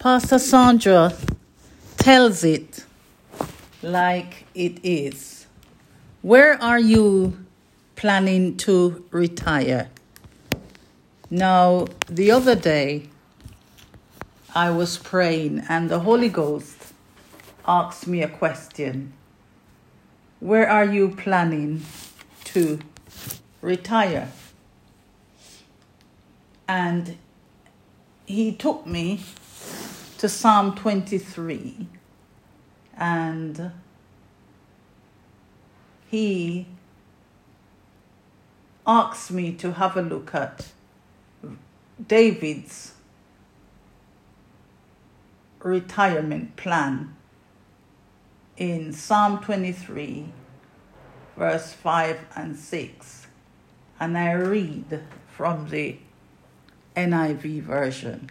Pastor Sandra tells it like it is. Where are you planning to retire? Now, the other day, I was praying and the Holy Ghost asked me a question Where are you planning to retire? And he took me to Psalm 23 and he asked me to have a look at David's retirement plan in Psalm 23, verse 5 and 6. And I read from the NIV version.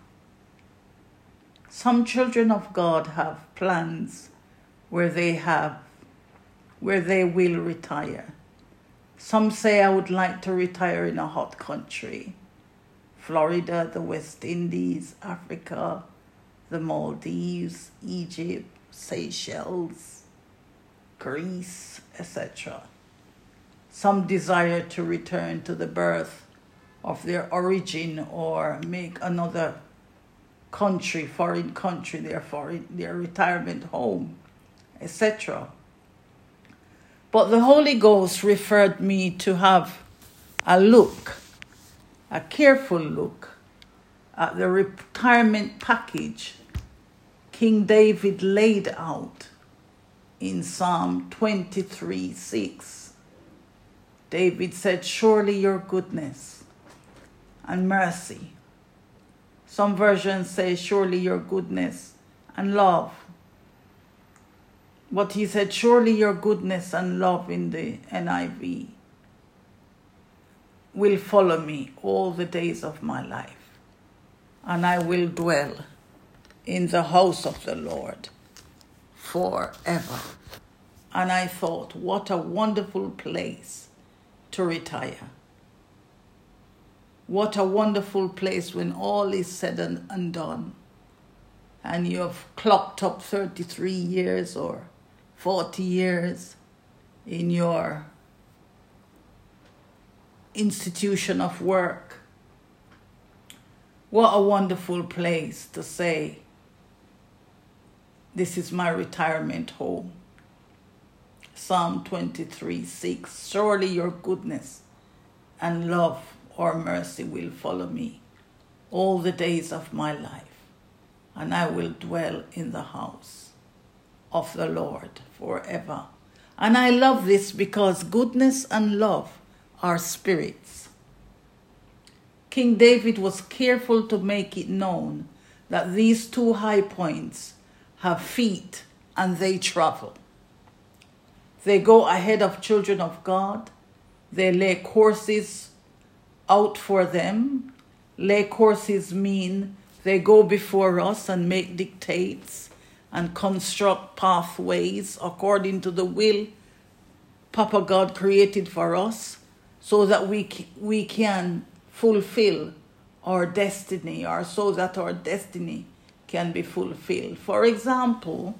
Some children of God have plans where they have where they will retire. Some say I would like to retire in a hot country. Florida, the West Indies, Africa, the Maldives, Egypt, Seychelles, Greece, etc. Some desire to return to the birth of their origin or make another country, foreign country, their foreign, their retirement home, etc. But the Holy Ghost referred me to have a look, a careful look at the retirement package King David laid out in Psalm 23 6. David said, Surely your goodness and mercy. Some versions say, Surely your goodness and love. But he said, Surely your goodness and love in the NIV will follow me all the days of my life, and I will dwell in the house of the Lord forever. And I thought, what a wonderful place to retire. What a wonderful place when all is said and, and done. And you have clocked up 33 years or 40 years in your institution of work. What a wonderful place to say, This is my retirement home. Psalm 23 6 Surely your goodness and love or mercy will follow me all the days of my life, and I will dwell in the house of the Lord forever. And I love this because goodness and love are spirits. King David was careful to make it known that these two high points have feet and they travel. They go ahead of children of God. They lay courses out for them. Lay courses mean they go before us and make dictates and construct pathways according to the will Papa God created for us so that we, we can fulfill our destiny or so that our destiny can be fulfilled. For example,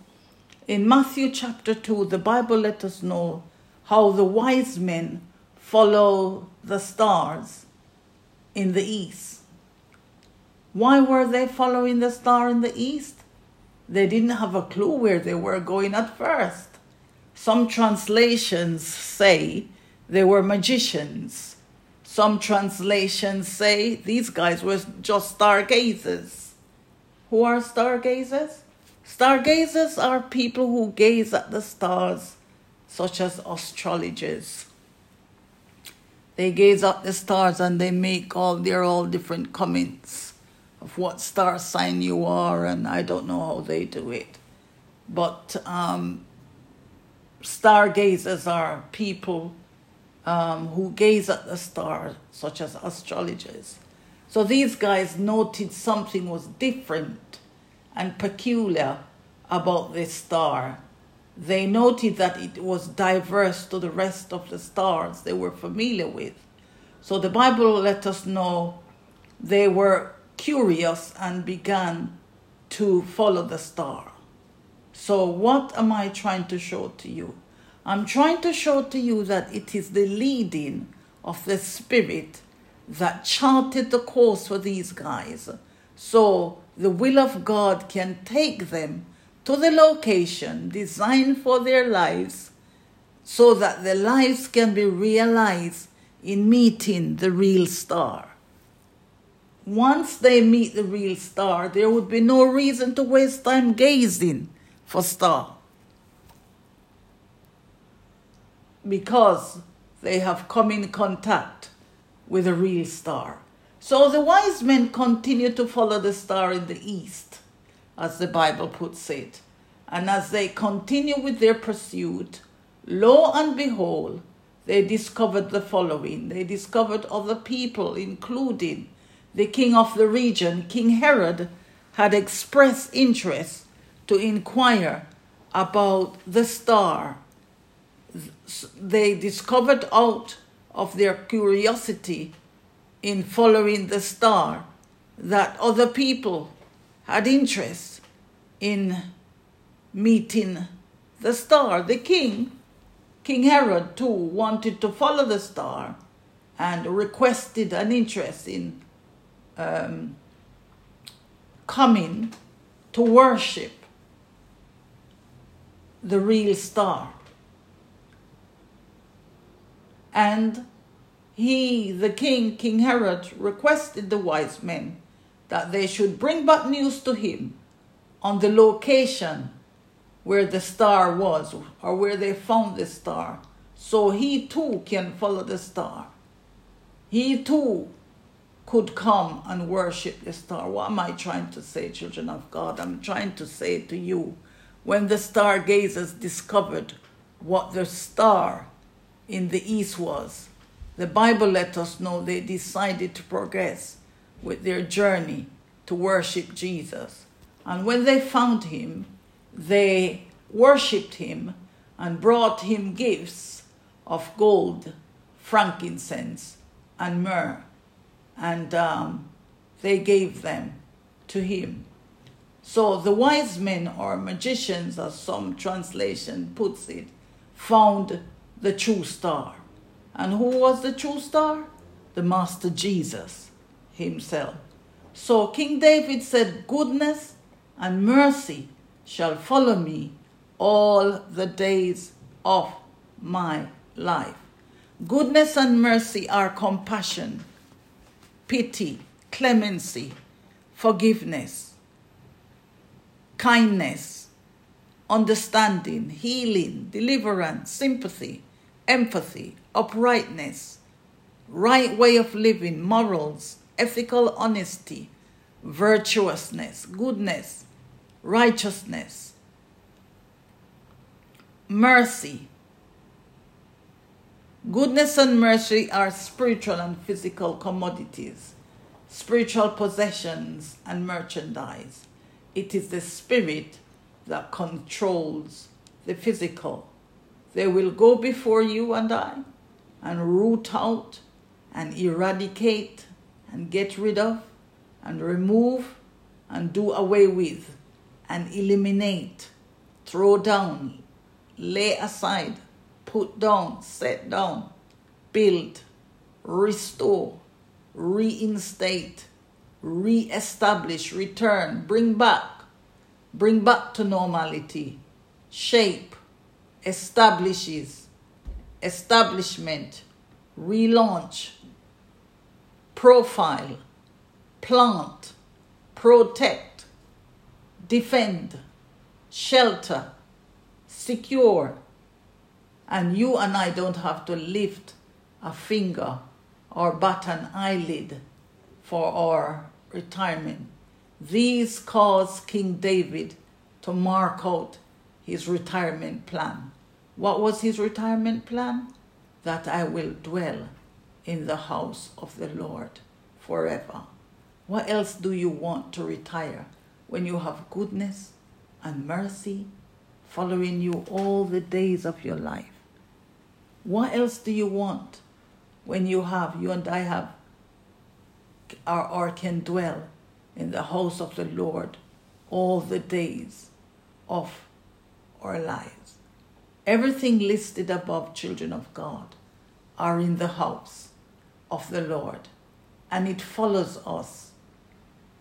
in Matthew chapter 2, the Bible let us know how the wise men follow the stars in the east. Why were they following the star in the east? They didn't have a clue where they were going at first. Some translations say they were magicians. Some translations say these guys were just stargazers. Who are stargazers? Stargazers are people who gaze at the stars, such as astrologers. They gaze at the stars and they make all their all different comments of what star sign you are, and I don't know how they do it. But um, stargazers are people um, who gaze at the stars, such as astrologers. So these guys noted something was different and peculiar about this star. They noted that it was diverse to the rest of the stars they were familiar with. So the Bible let us know they were curious and began to follow the star. So, what am I trying to show to you? I'm trying to show to you that it is the leading of the Spirit that charted the course for these guys. So, the will of God can take them to the location designed for their lives so that their lives can be realized in meeting the real star. Once they meet the real star, there would be no reason to waste time gazing for star. Because they have come in contact with a real star. So the wise men continue to follow the star in the east, as the Bible puts it. And as they continue with their pursuit, lo and behold, they discovered the following. They discovered other people, including the king of the region, King Herod, had expressed interest to inquire about the star. They discovered out of their curiosity in following the star that other people had interest in meeting the star. The king, King Herod, too, wanted to follow the star and requested an interest in um, coming to worship the real star. And he, the king, King Herod, requested the wise men that they should bring back news to him on the location where the star was or where they found the star, so he too can follow the star. He too could come and worship the star. What am I trying to say, children of God? I'm trying to say to you when the stargazers discovered what the star in the east was, the Bible let us know they decided to progress with their journey to worship Jesus. And when they found him, they worshiped him and brought him gifts of gold, frankincense, and myrrh and um, they gave them to him. So the wise men or magicians, as some translation puts it, found the true star. And who was the true star? The Master Jesus himself. So King David said, Goodness and mercy shall follow me all the days of my life. Goodness and mercy are compassion pity, clemency, forgiveness, kindness, understanding, healing, deliverance, sympathy, empathy, uprightness, right way of living, morals, ethical honesty, virtuousness, goodness, righteousness, mercy, Goodness and mercy are spiritual and physical commodities, spiritual possessions and merchandise. It is the spirit that controls the physical. They will go before you and I and root out and eradicate and get rid of and remove and do away with and eliminate, throw down, lay aside put down, set down, build, restore, reinstate, re-establish, return, bring back, bring back to normality, shape, establishes, establishment, relaunch, profile, plant, protect, defend, shelter, secure, and you and I don't have to lift a finger or bat an eyelid for our retirement These caused King David to mark out his retirement plan. What was his retirement plan? That I will dwell in the house of the Lord forever. What else do you want to retire when you have goodness and mercy following you all the days of your life? What else do you want when you have, you and I have, or, or can dwell in the house of the Lord all the days of our lives? Everything listed above, children of God, are in the house of the Lord, and it follows us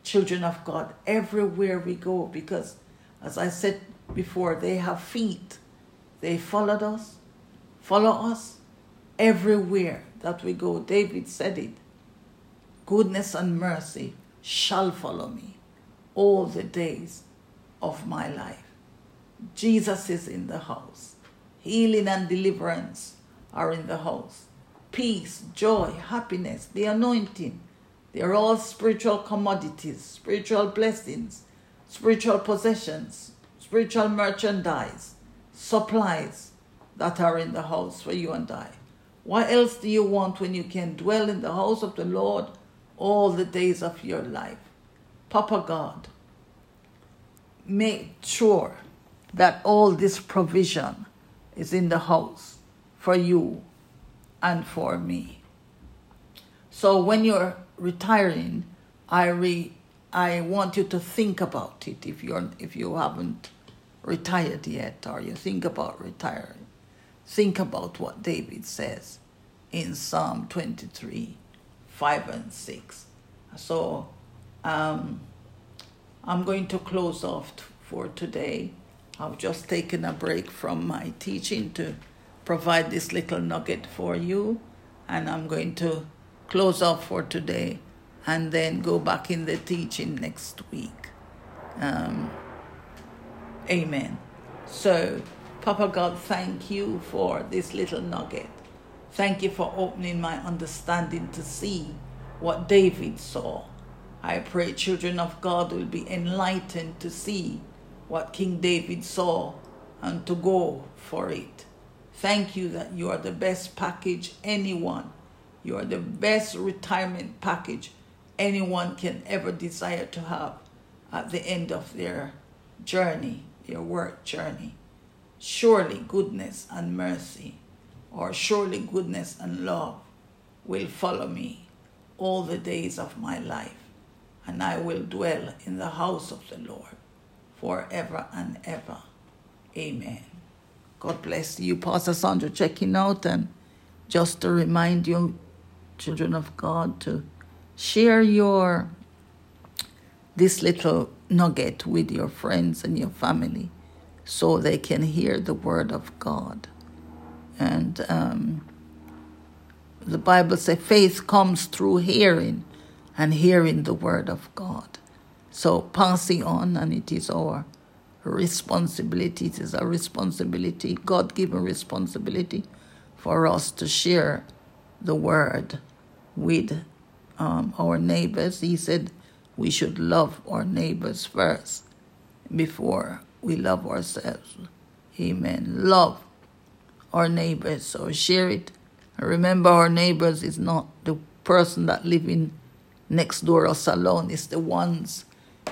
children of God everywhere we go because, as I said before, they have feet. They followed us, follow us everywhere that we go. David said it goodness and mercy shall follow me all the days of my life. Jesus is in the house. Healing and deliverance are in the house. Peace, joy, happiness, the anointing they're all spiritual commodities, spiritual blessings, spiritual possessions, spiritual merchandise, supplies that are in the house for you and I. What else do you want when you can dwell in the house of the Lord all the days of your life? Papa God, make sure that all this provision is in the house for you and for me. So when you're retiring, I re, I want you to think about it if you're if you haven't retired yet or you think about retiring. Think about what David says in Psalm 23, 5 and 6. So um, I'm going to close off t- for today. I've just taken a break from my teaching to provide this little nugget for you, and I'm going to close off for today and then go back in the teaching next week. Um, amen. So, Papa God, thank you for this little nugget. Thank you for opening my understanding to see what David saw. I pray children of God will be enlightened to see what King David saw and to go for it. Thank you that you are the best package anyone you are the best retirement package anyone can ever desire to have at the end of their journey, their work journey. Surely goodness and mercy, or surely goodness and love, will follow me all the days of my life, and I will dwell in the house of the Lord forever and ever. Amen. God bless you, Pastor Sandra, checking out, and just to remind you children of God, to share your this little nugget with your friends and your family so they can hear the word of God. And um, the Bible says faith comes through hearing and hearing the word of God. So passing on, and it is our responsibility, it is a responsibility, God given responsibility for us to share the word with um, our neighbors. He said we should love our neighbors first before we love ourselves. Amen. Love our neighbors. So share it. Remember, our neighbors is not the person that living next door us alone. It's the ones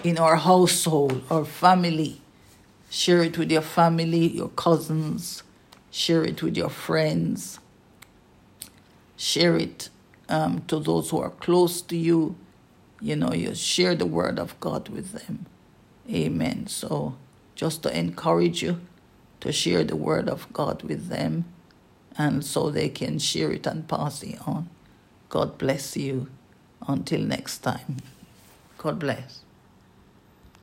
in our household, our family. Share it with your family, your cousins. Share it with your friends. Share it um, to those who are close to you. You know, you share the word of God with them. Amen. So, just to encourage you to share the word of God with them and so they can share it and pass it on. God bless you. Until next time. God bless.